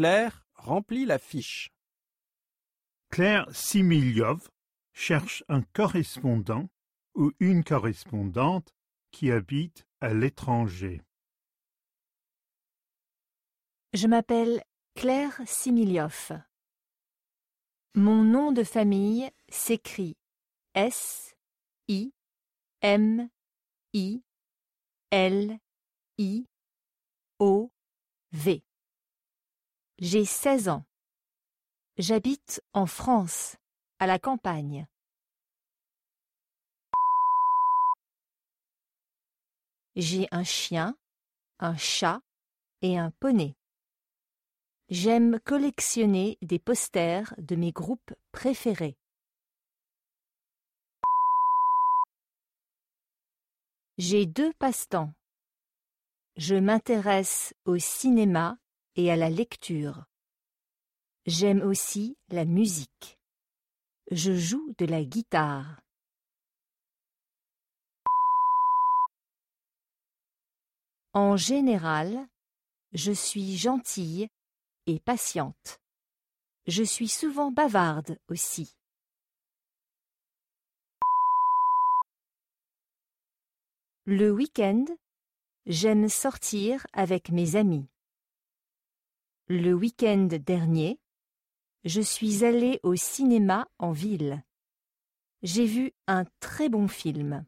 Claire remplit la fiche. Claire Similyov cherche un correspondant ou une correspondante qui habite à l'étranger. Je m'appelle Claire Similyov. Mon nom de famille s'écrit S I M I L I O V. J'ai 16 ans. J'habite en France, à la campagne. J'ai un chien, un chat et un poney. J'aime collectionner des posters de mes groupes préférés. J'ai deux passe-temps. Je m'intéresse au cinéma à la lecture. J'aime aussi la musique. Je joue de la guitare. En général, je suis gentille et patiente. Je suis souvent bavarde aussi. Le week-end, j'aime sortir avec mes amis. Le week-end dernier, je suis allée au cinéma en ville. J'ai vu un très bon film.